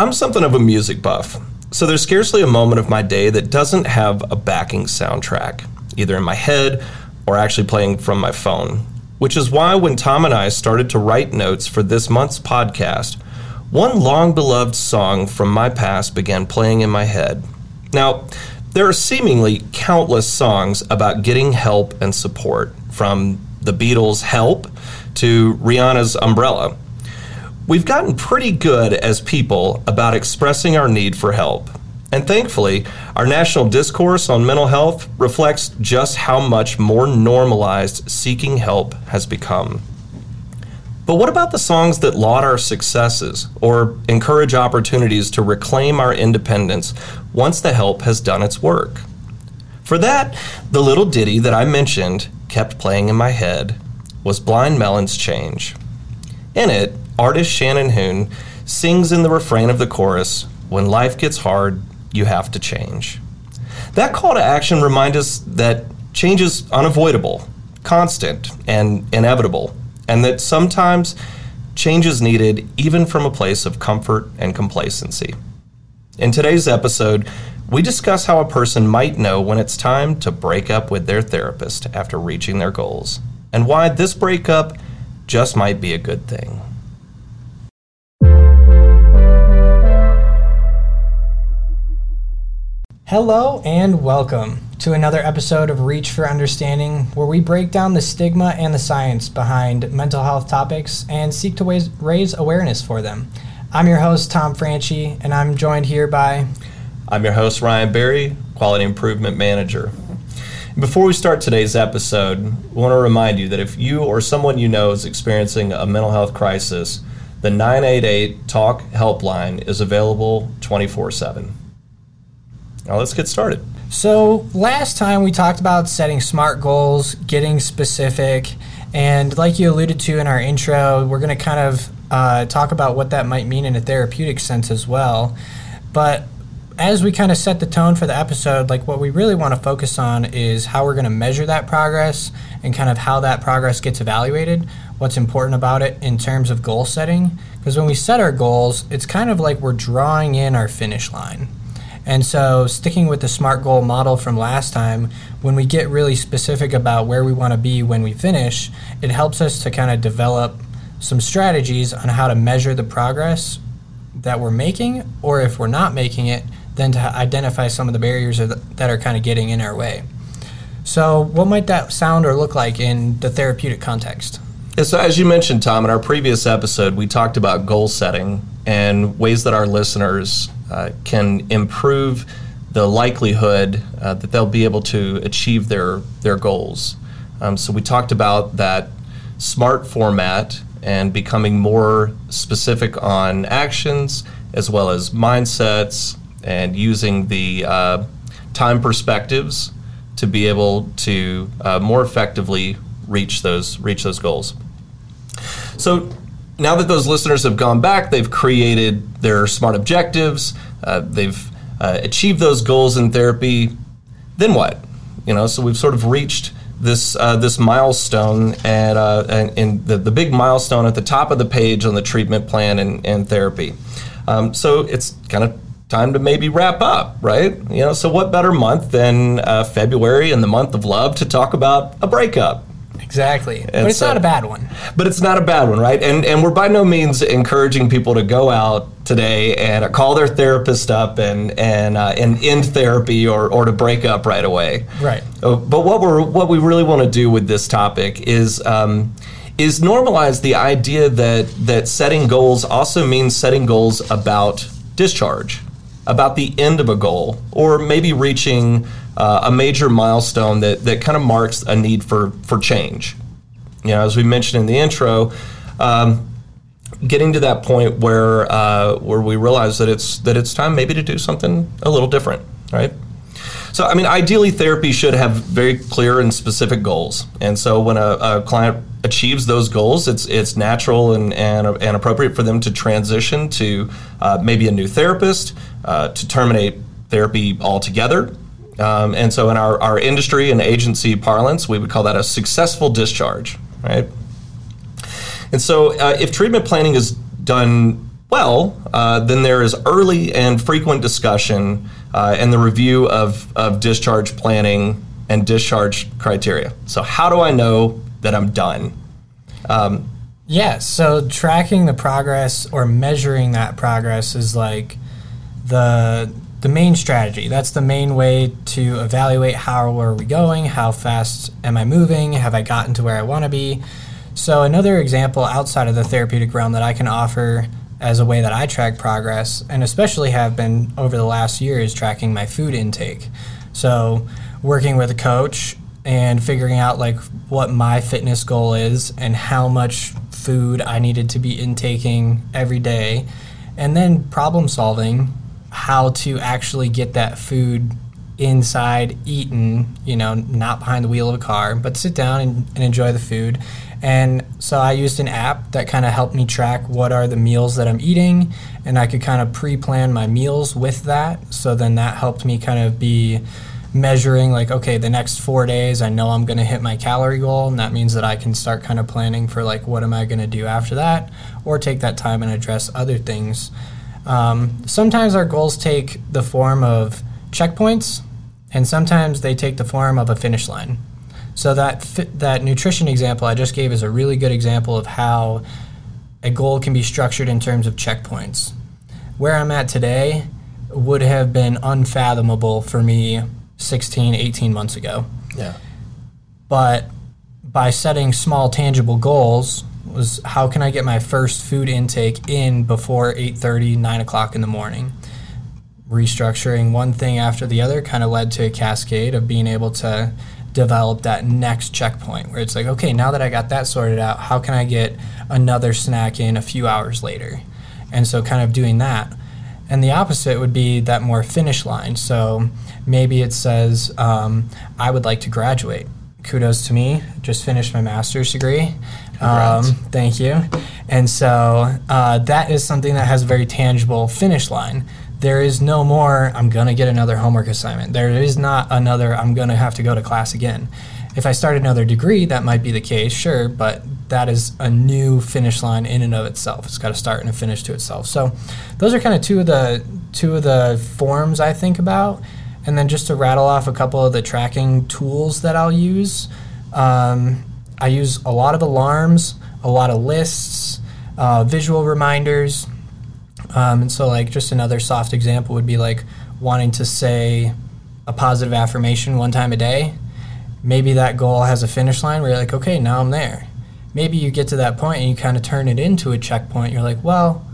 I'm something of a music buff, so there's scarcely a moment of my day that doesn't have a backing soundtrack, either in my head or actually playing from my phone. Which is why when Tom and I started to write notes for this month's podcast, one long beloved song from my past began playing in my head. Now, there are seemingly countless songs about getting help and support, from the Beatles' Help to Rihanna's Umbrella. We've gotten pretty good as people about expressing our need for help. And thankfully, our national discourse on mental health reflects just how much more normalized seeking help has become. But what about the songs that laud our successes or encourage opportunities to reclaim our independence once the help has done its work? For that, the little ditty that I mentioned kept playing in my head was Blind Melon's Change. In it, artist Shannon Hoon sings in the refrain of the chorus When life gets hard, you have to change. That call to action reminds us that change is unavoidable, constant, and inevitable, and that sometimes change is needed even from a place of comfort and complacency. In today's episode, we discuss how a person might know when it's time to break up with their therapist after reaching their goals, and why this breakup just might be a good thing. Hello and welcome to another episode of Reach for Understanding, where we break down the stigma and the science behind mental health topics and seek to raise, awareness for them. I'm your host, Tom Franchi, and I'm joined here by. I'm your host, Ryan Berry, Quality Improvement Manager. Before we start today's episode, we want to remind you that if you or someone you know is experiencing a mental health crisis, the 988 Talk helpline is available 24 7. Now let's get started. So, last time we talked about setting smart goals, getting specific, and like you alluded to in our intro, we're going to kind of uh, talk about what that might mean in a therapeutic sense as well. But as we kind of set the tone for the episode, like what we really want to focus on is how we're going to measure that progress and kind of how that progress gets evaluated, what's important about it in terms of goal setting. Because when we set our goals, it's kind of like we're drawing in our finish line. And so, sticking with the SMART goal model from last time, when we get really specific about where we want to be when we finish, it helps us to kind of develop some strategies on how to measure the progress that we're making, or if we're not making it, then to identify some of the barriers that are kind of getting in our way. So, what might that sound or look like in the therapeutic context? so, as you mentioned, Tom, in our previous episode, we talked about goal setting and ways that our listeners uh, can improve the likelihood uh, that they'll be able to achieve their their goals. Um, so we talked about that smart format and becoming more specific on actions as well as mindsets and using the uh, time perspectives to be able to uh, more effectively reach those reach those goals. So now that those listeners have gone back, they've created their smart objectives, uh, they've uh, achieved those goals in therapy. Then what? You know, so we've sort of reached this uh, this milestone at uh, and, the, the big milestone at the top of the page on the treatment plan and, and therapy. Um, so it's kind of time to maybe wrap up, right? You know, so what better month than uh, February and the month of love to talk about a breakup? Exactly. And but it's so, not a bad one. But it's not a bad one, right? And and we're by no means encouraging people to go out today and call their therapist up and and uh, and end therapy or, or to break up right away. Right. Uh, but what we're what we really want to do with this topic is um, is normalize the idea that that setting goals also means setting goals about discharge, about the end of a goal, or maybe reaching uh, a major milestone that, that kind of marks a need for, for change. You know, as we mentioned in the intro, um, getting to that point where uh, where we realize that it's that it's time maybe to do something a little different, right? So, I mean, ideally, therapy should have very clear and specific goals. And so, when a, a client achieves those goals, it's it's natural and, and, and appropriate for them to transition to uh, maybe a new therapist, uh, to terminate therapy altogether, um, and so, in our, our industry and agency parlance, we would call that a successful discharge, right? And so, uh, if treatment planning is done Well, uh, then there is early and frequent discussion uh, and the review of, of discharge planning and discharge criteria. So, how do I know that I'm done? Um, yeah, so tracking the progress or measuring that progress is like the the main strategy. That's the main way to evaluate how are we going, how fast am I moving, have I gotten to where I want to be. So another example outside of the therapeutic realm that I can offer as a way that I track progress, and especially have been over the last year, is tracking my food intake. So working with a coach and figuring out like what my fitness goal is and how much food I needed to be intaking every day, and then problem solving how to actually get that food inside eaten, you know, not behind the wheel of a car, but sit down and, and enjoy the food. And so I used an app that kind of helped me track what are the meals that I'm eating, and I could kind of pre plan my meals with that. So then that helped me kind of be measuring like okay the next four days i know i'm going to hit my calorie goal and that means that i can start kind of planning for like what am i going to do after that or take that time and address other things um, sometimes our goals take the form of checkpoints and sometimes they take the form of a finish line so that fi- that nutrition example i just gave is a really good example of how a goal can be structured in terms of checkpoints where i'm at today would have been unfathomable for me 16, 18 months ago. Yeah. But by setting small tangible goals was how can I get my first food intake in before 8.30, 9 o'clock in the morning? Restructuring one thing after the other kind of led to a cascade of being able to develop that next checkpoint where it's like, okay, now that I got that sorted out, how can I get another snack in a few hours later? And so kind of doing that. And the opposite would be that more finish line. So maybe it says, um, I would like to graduate. Kudos to me, just finished my master's degree. Um, thank you. And so uh, that is something that has a very tangible finish line. There is no more, I'm going to get another homework assignment. There is not another, I'm going to have to go to class again. If I start another degree, that might be the case, sure, but that is a new finish line in and of itself. It's got a start and a finish to itself. So those are kind of two of the two of the forms I think about. And then just to rattle off a couple of the tracking tools that I'll use, um, I use a lot of alarms, a lot of lists, uh, visual reminders. Um, and so, like, just another soft example would be like wanting to say a positive affirmation one time a day. Maybe that goal has a finish line where you're like, okay, now I'm there. Maybe you get to that point and you kind of turn it into a checkpoint. You're like, well,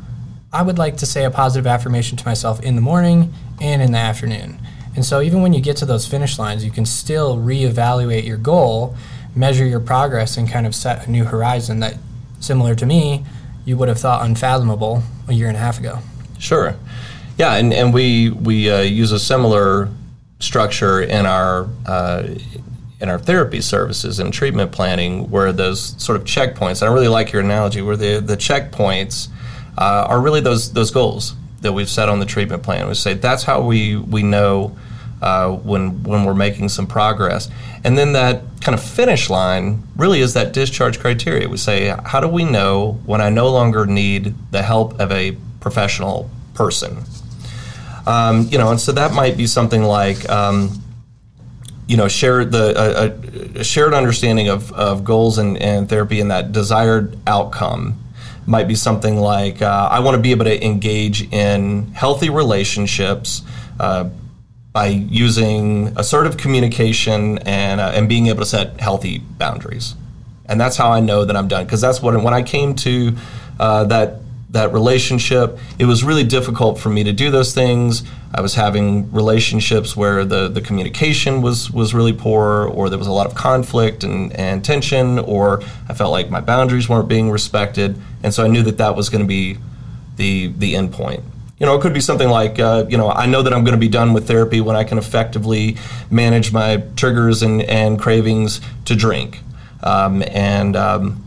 I would like to say a positive affirmation to myself in the morning and in the afternoon. And so even when you get to those finish lines, you can still reevaluate your goal, measure your progress, and kind of set a new horizon that, similar to me, you would have thought unfathomable a year and a half ago. Sure. Yeah, and, and we we uh, use a similar structure in our uh, in our therapy services and treatment planning, where those sort of checkpoints. I really like your analogy, where the the checkpoints uh, are really those those goals that we've set on the treatment plan. We say that's how we we know uh, when when we're making some progress, and then that kind of finish line really is that discharge criteria. We say how do we know when I no longer need the help of a professional person? Um, you know, and so that might be something like. Um, you know, share the a, a shared understanding of, of goals and, and therapy and that desired outcome might be something like uh, I want to be able to engage in healthy relationships uh, by using assertive communication and uh, and being able to set healthy boundaries, and that's how I know that I'm done because that's what when I came to uh, that that relationship, it was really difficult for me to do those things. I was having relationships where the, the communication was, was really poor, or there was a lot of conflict and, and tension, or I felt like my boundaries weren't being respected. And so I knew that that was going to be the, the end point. You know, it could be something like, uh, you know, I know that I'm going to be done with therapy when I can effectively manage my triggers and, and cravings to drink. Um, and, um,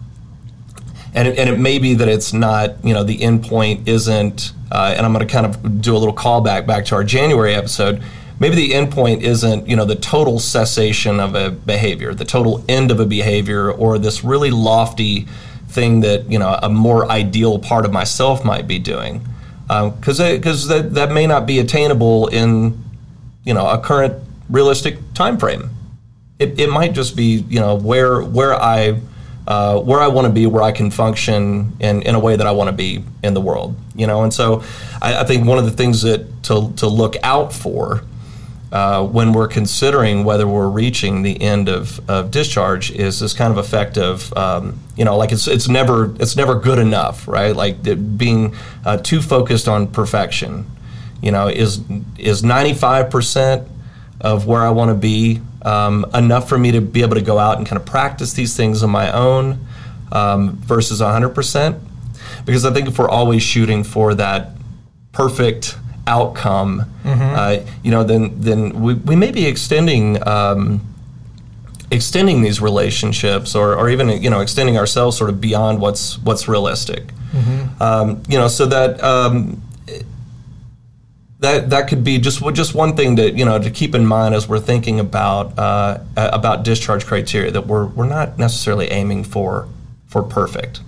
and it, and it may be that it's not, you know, the end point isn't, uh, and I'm going to kind of do a little callback back to our January episode. Maybe the end point isn't, you know, the total cessation of a behavior, the total end of a behavior, or this really lofty thing that you know a more ideal part of myself might be doing because um, because that, that may not be attainable in you know a current realistic time frame it, it might just be you know where where I uh, where I want to be, where I can function in, in a way that I want to be in the world, you know. And so, I, I think one of the things that to to look out for uh, when we're considering whether we're reaching the end of, of discharge is this kind of effect of um, you know like it's it's never it's never good enough right? Like being uh, too focused on perfection you know is is 95% of where I want to be um, enough for me to be able to go out and kind of practice these things on my own um, versus 100% because I think if we're always shooting for that perfect outcome, mm-hmm. uh, you know, then then we, we may be extending um, extending these relationships, or, or even you know extending ourselves sort of beyond what's what's realistic. Mm-hmm. Um, you know, so that. Um, that, that could be just just one thing to you know to keep in mind as we're thinking about uh, about discharge criteria that we're we're not necessarily aiming for for perfect.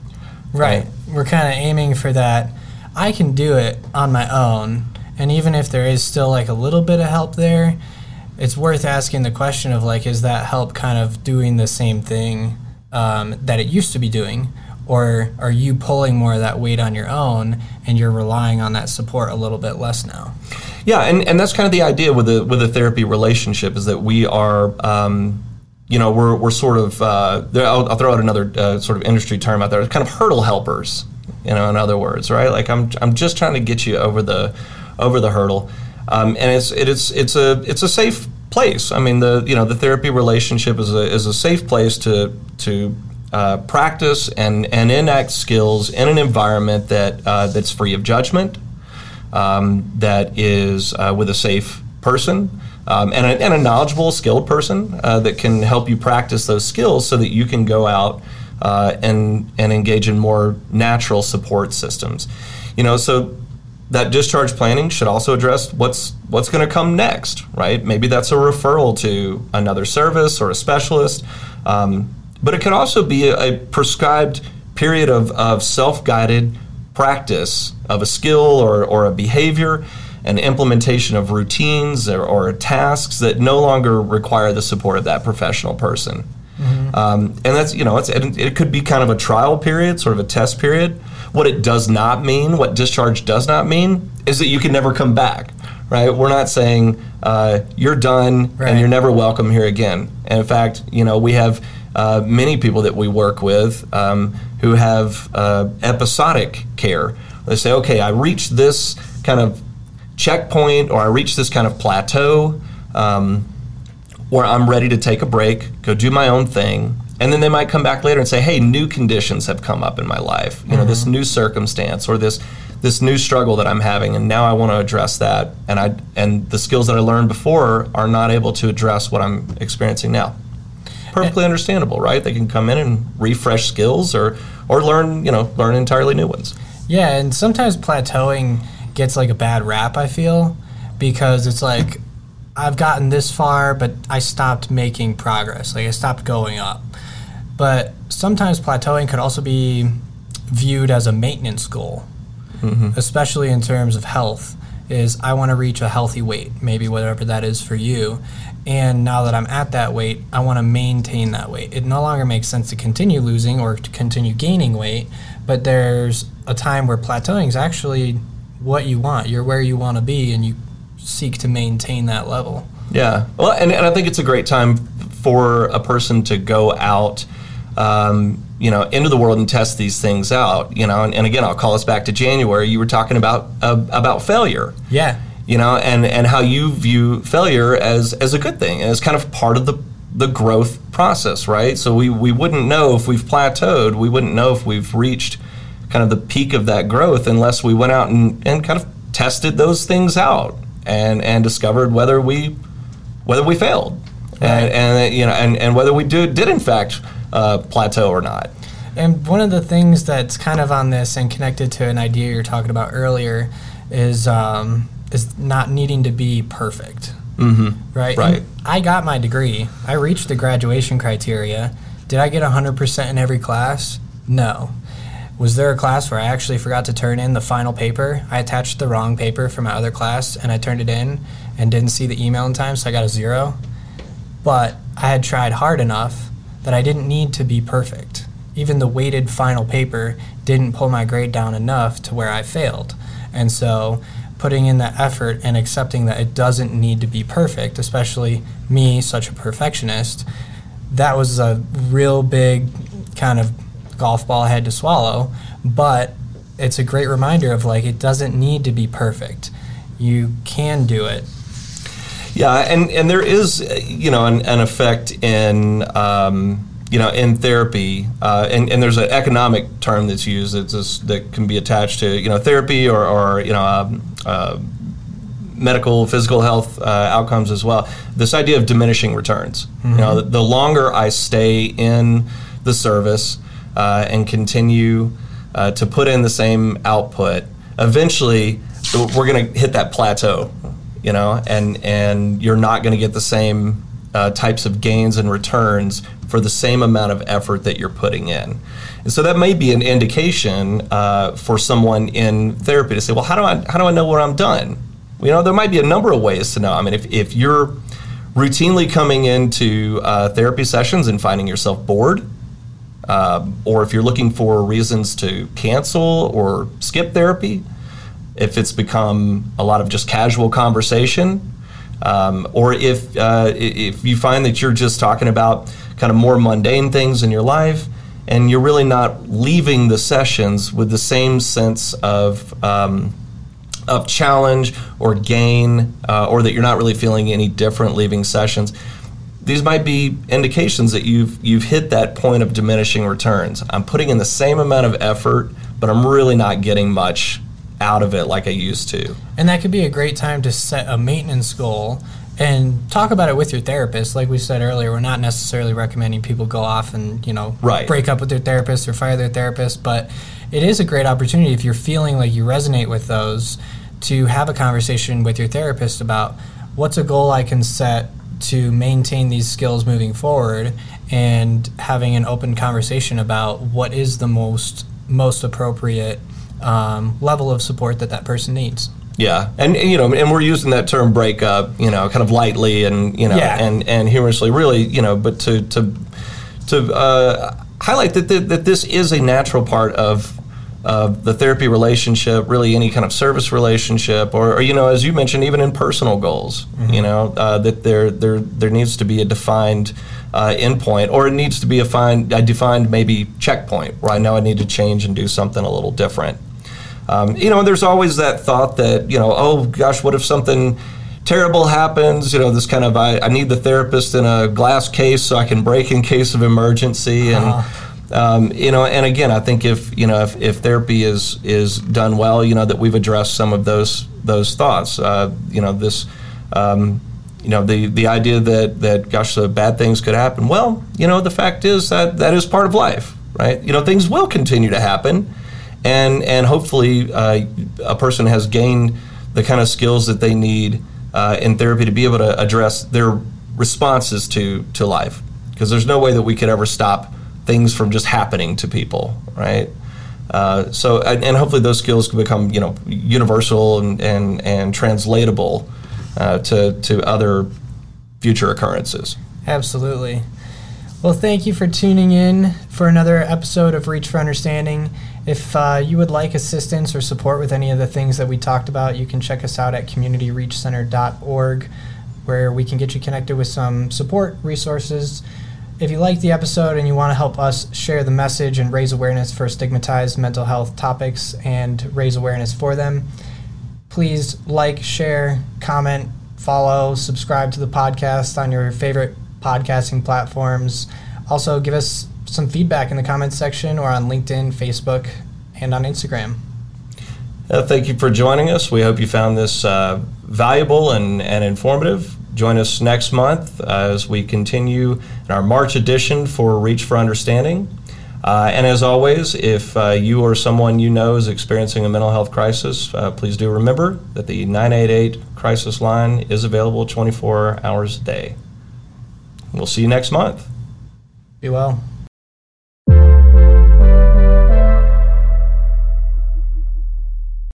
Right. right? We're kind of aiming for that. I can do it on my own, and even if there is still like a little bit of help there, it's worth asking the question of like, is that help kind of doing the same thing um, that it used to be doing? Or are you pulling more of that weight on your own and you're relying on that support a little bit less now? Yeah, and, and that's kind of the idea with the with a therapy relationship is that we are um, you know, we're, we're sort of, uh, I'll, I'll, throw out another uh, sort of industry term out there, kind of hurdle helpers, you know, in other words, right? Like I'm, I'm just trying to get you over the, over the hurdle. Um, and it's it is it's a it's a safe place. I mean the you know the therapy relationship is a is a safe place to to uh, practice and and enact skills in an environment that uh, that's free of judgment, um, that is uh, with a safe person. Um, and, a, and, a, knowledgeable, skilled person uh, that can help you practice those skills so that you can go out uh, and and engage in more natural support systems. You know, so that discharge planning should also address what's what's going to come next, right? Maybe that's a referral to another service or a specialist, um, but it could also be a, a prescribed period of, of self-guided practice of a skill or, or a behavior and implementation of routines or, or tasks that no longer require the support of that professional person. Mm-hmm. Um, and that's you know it, it could be kind of a trial period, sort of a test period what it does not mean, what discharge does not mean, is that you can never come back. Right? We're not saying uh, you're done right. and you're never welcome here again. And in fact, you know, we have uh, many people that we work with um, who have uh, episodic care. They say, okay, I reached this kind of checkpoint or I reached this kind of plateau um, where I'm ready to take a break, go do my own thing, and then they might come back later and say, "Hey, new conditions have come up in my life. You know, mm-hmm. this new circumstance or this this new struggle that I'm having, and now I want to address that. And I and the skills that I learned before are not able to address what I'm experiencing now. Perfectly understandable, right? They can come in and refresh skills or or learn, you know, learn entirely new ones. Yeah, and sometimes plateauing gets like a bad rap. I feel because it's like I've gotten this far, but I stopped making progress. Like I stopped going up. But sometimes plateauing could also be viewed as a maintenance goal, mm-hmm. especially in terms of health. Is I want to reach a healthy weight, maybe whatever that is for you. And now that I'm at that weight, I want to maintain that weight. It no longer makes sense to continue losing or to continue gaining weight, but there's a time where plateauing is actually what you want. You're where you want to be, and you seek to maintain that level. Yeah. Well, and, and I think it's a great time for a person to go out um, you know, into the world and test these things out. You know, and, and again, I'll call us back to January. You were talking about uh, about failure. Yeah. You know, and and how you view failure as as a good thing, as kind of part of the the growth process, right? So we we wouldn't know if we've plateaued. We wouldn't know if we've reached kind of the peak of that growth unless we went out and, and kind of tested those things out and and discovered whether we whether we failed right. and, and you know and, and whether we do did in fact uh, plateau or not. And one of the things that's kind of on this and connected to an idea you're talking about earlier is um, is not needing to be perfect. Mm-hmm. Right. Right. And I got my degree. I reached the graduation criteria. Did I get 100% in every class? No. Was there a class where I actually forgot to turn in the final paper? I attached the wrong paper for my other class and I turned it in and didn't see the email in time, so I got a zero. But I had tried hard enough that I didn't need to be perfect. Even the weighted final paper didn't pull my grade down enough to where I failed. And so putting in that effort and accepting that it doesn't need to be perfect, especially me, such a perfectionist, that was a real big kind of golf ball I had to swallow. But it's a great reminder of like, it doesn't need to be perfect. You can do it. Yeah, and, and there is, you know, an, an effect in, um, you know, in therapy, uh, and, and there's an economic term that's used that's just, that can be attached to, you know, therapy or, or you know, um, uh, medical, physical health uh, outcomes as well. This idea of diminishing returns. Mm-hmm. You know, the, the, longer I stay in the service uh, and continue uh, to put in the same output, eventually we're going to hit that plateau. You know, and and you're not going to get the same uh, types of gains and returns for the same amount of effort that you're putting in. And so that may be an indication uh, for someone in therapy to say, well, how do I how do I know where I'm done? You know, there might be a number of ways to know. I mean, if, if you're routinely coming into uh, therapy sessions and finding yourself bored, uh, or if you're looking for reasons to cancel or skip therapy, if it's become a lot of just casual conversation, um, or if uh, if you find that you're just talking about kind of more mundane things in your life, and you're really not leaving the sessions with the same sense of um, of challenge or gain, uh, or that you're not really feeling any different leaving sessions, these might be indications that you've you've hit that point of diminishing returns. I'm putting in the same amount of effort, but I'm really not getting much out of it like I used to. And that could be a great time to set a maintenance goal and talk about it with your therapist. Like we said earlier, we're not necessarily recommending people go off and you know right. break up with their therapist or fire their therapist, but it is a great opportunity if you're feeling like you resonate with those to have a conversation with your therapist about what's a goal I can set to maintain these skills moving forward and having an open conversation about what is the most most appropriate um, level of support that that person needs. Yeah, and, you know, and we're using that term breakup, you know, kind of lightly and you know, yeah. and and humorously, really, you know, but to to to uh, highlight that, that that this is a natural part of uh, the therapy relationship, really any kind of service relationship, or, or you know, as you mentioned, even in personal goals, mm-hmm. you know, uh, that there there there needs to be a defined uh, endpoint, or it needs to be a, find, a defined maybe checkpoint where I know I need to change and do something a little different. Um, you know, there's always that thought that you know, oh gosh, what if something terrible happens? You know, this kind of I, I need the therapist in a glass case so I can break in case of emergency and. Uh-huh um, you know, and again, I think if you know if, if therapy is is done well, you know that we've addressed some of those those thoughts. Uh, you know, this, um, you know, the the idea that that gosh, the bad things could happen. Well, you know, the fact is that that is part of life, right? You know, things will continue to happen, and and hopefully uh, a person has gained the kind of skills that they need uh, in therapy to be able to address their responses to to life. Because there's no way that we could ever stop things from just happening to people, right? Uh, so, and, and, hopefully those skills can become, you know, universal and, and, and translatable uh, to, to other future occurrences. Absolutely. Well, thank you for tuning in for another episode of Reach for Understanding. If uh, you would like assistance or support with any of the things that we talked about, you can check us out at communityreachcenter.org, where we can get you connected with some support resources if you like the episode and you want to help us share the message and raise awareness for stigmatized mental health topics and raise awareness for them, please like, share, comment, follow, subscribe to the podcast on your favorite podcasting platforms. Also, give us some feedback in the comments section or on LinkedIn, Facebook, and on Instagram. Uh, thank you for joining us. We hope you found this uh, valuable and, and informative. Join us next month as we continue in our March edition for Reach for Understanding. Uh, and as always, if uh, you or someone you know is experiencing a mental health crisis, uh, please do remember that the 988 crisis line is available 24 hours a day. We'll see you next month. Be well.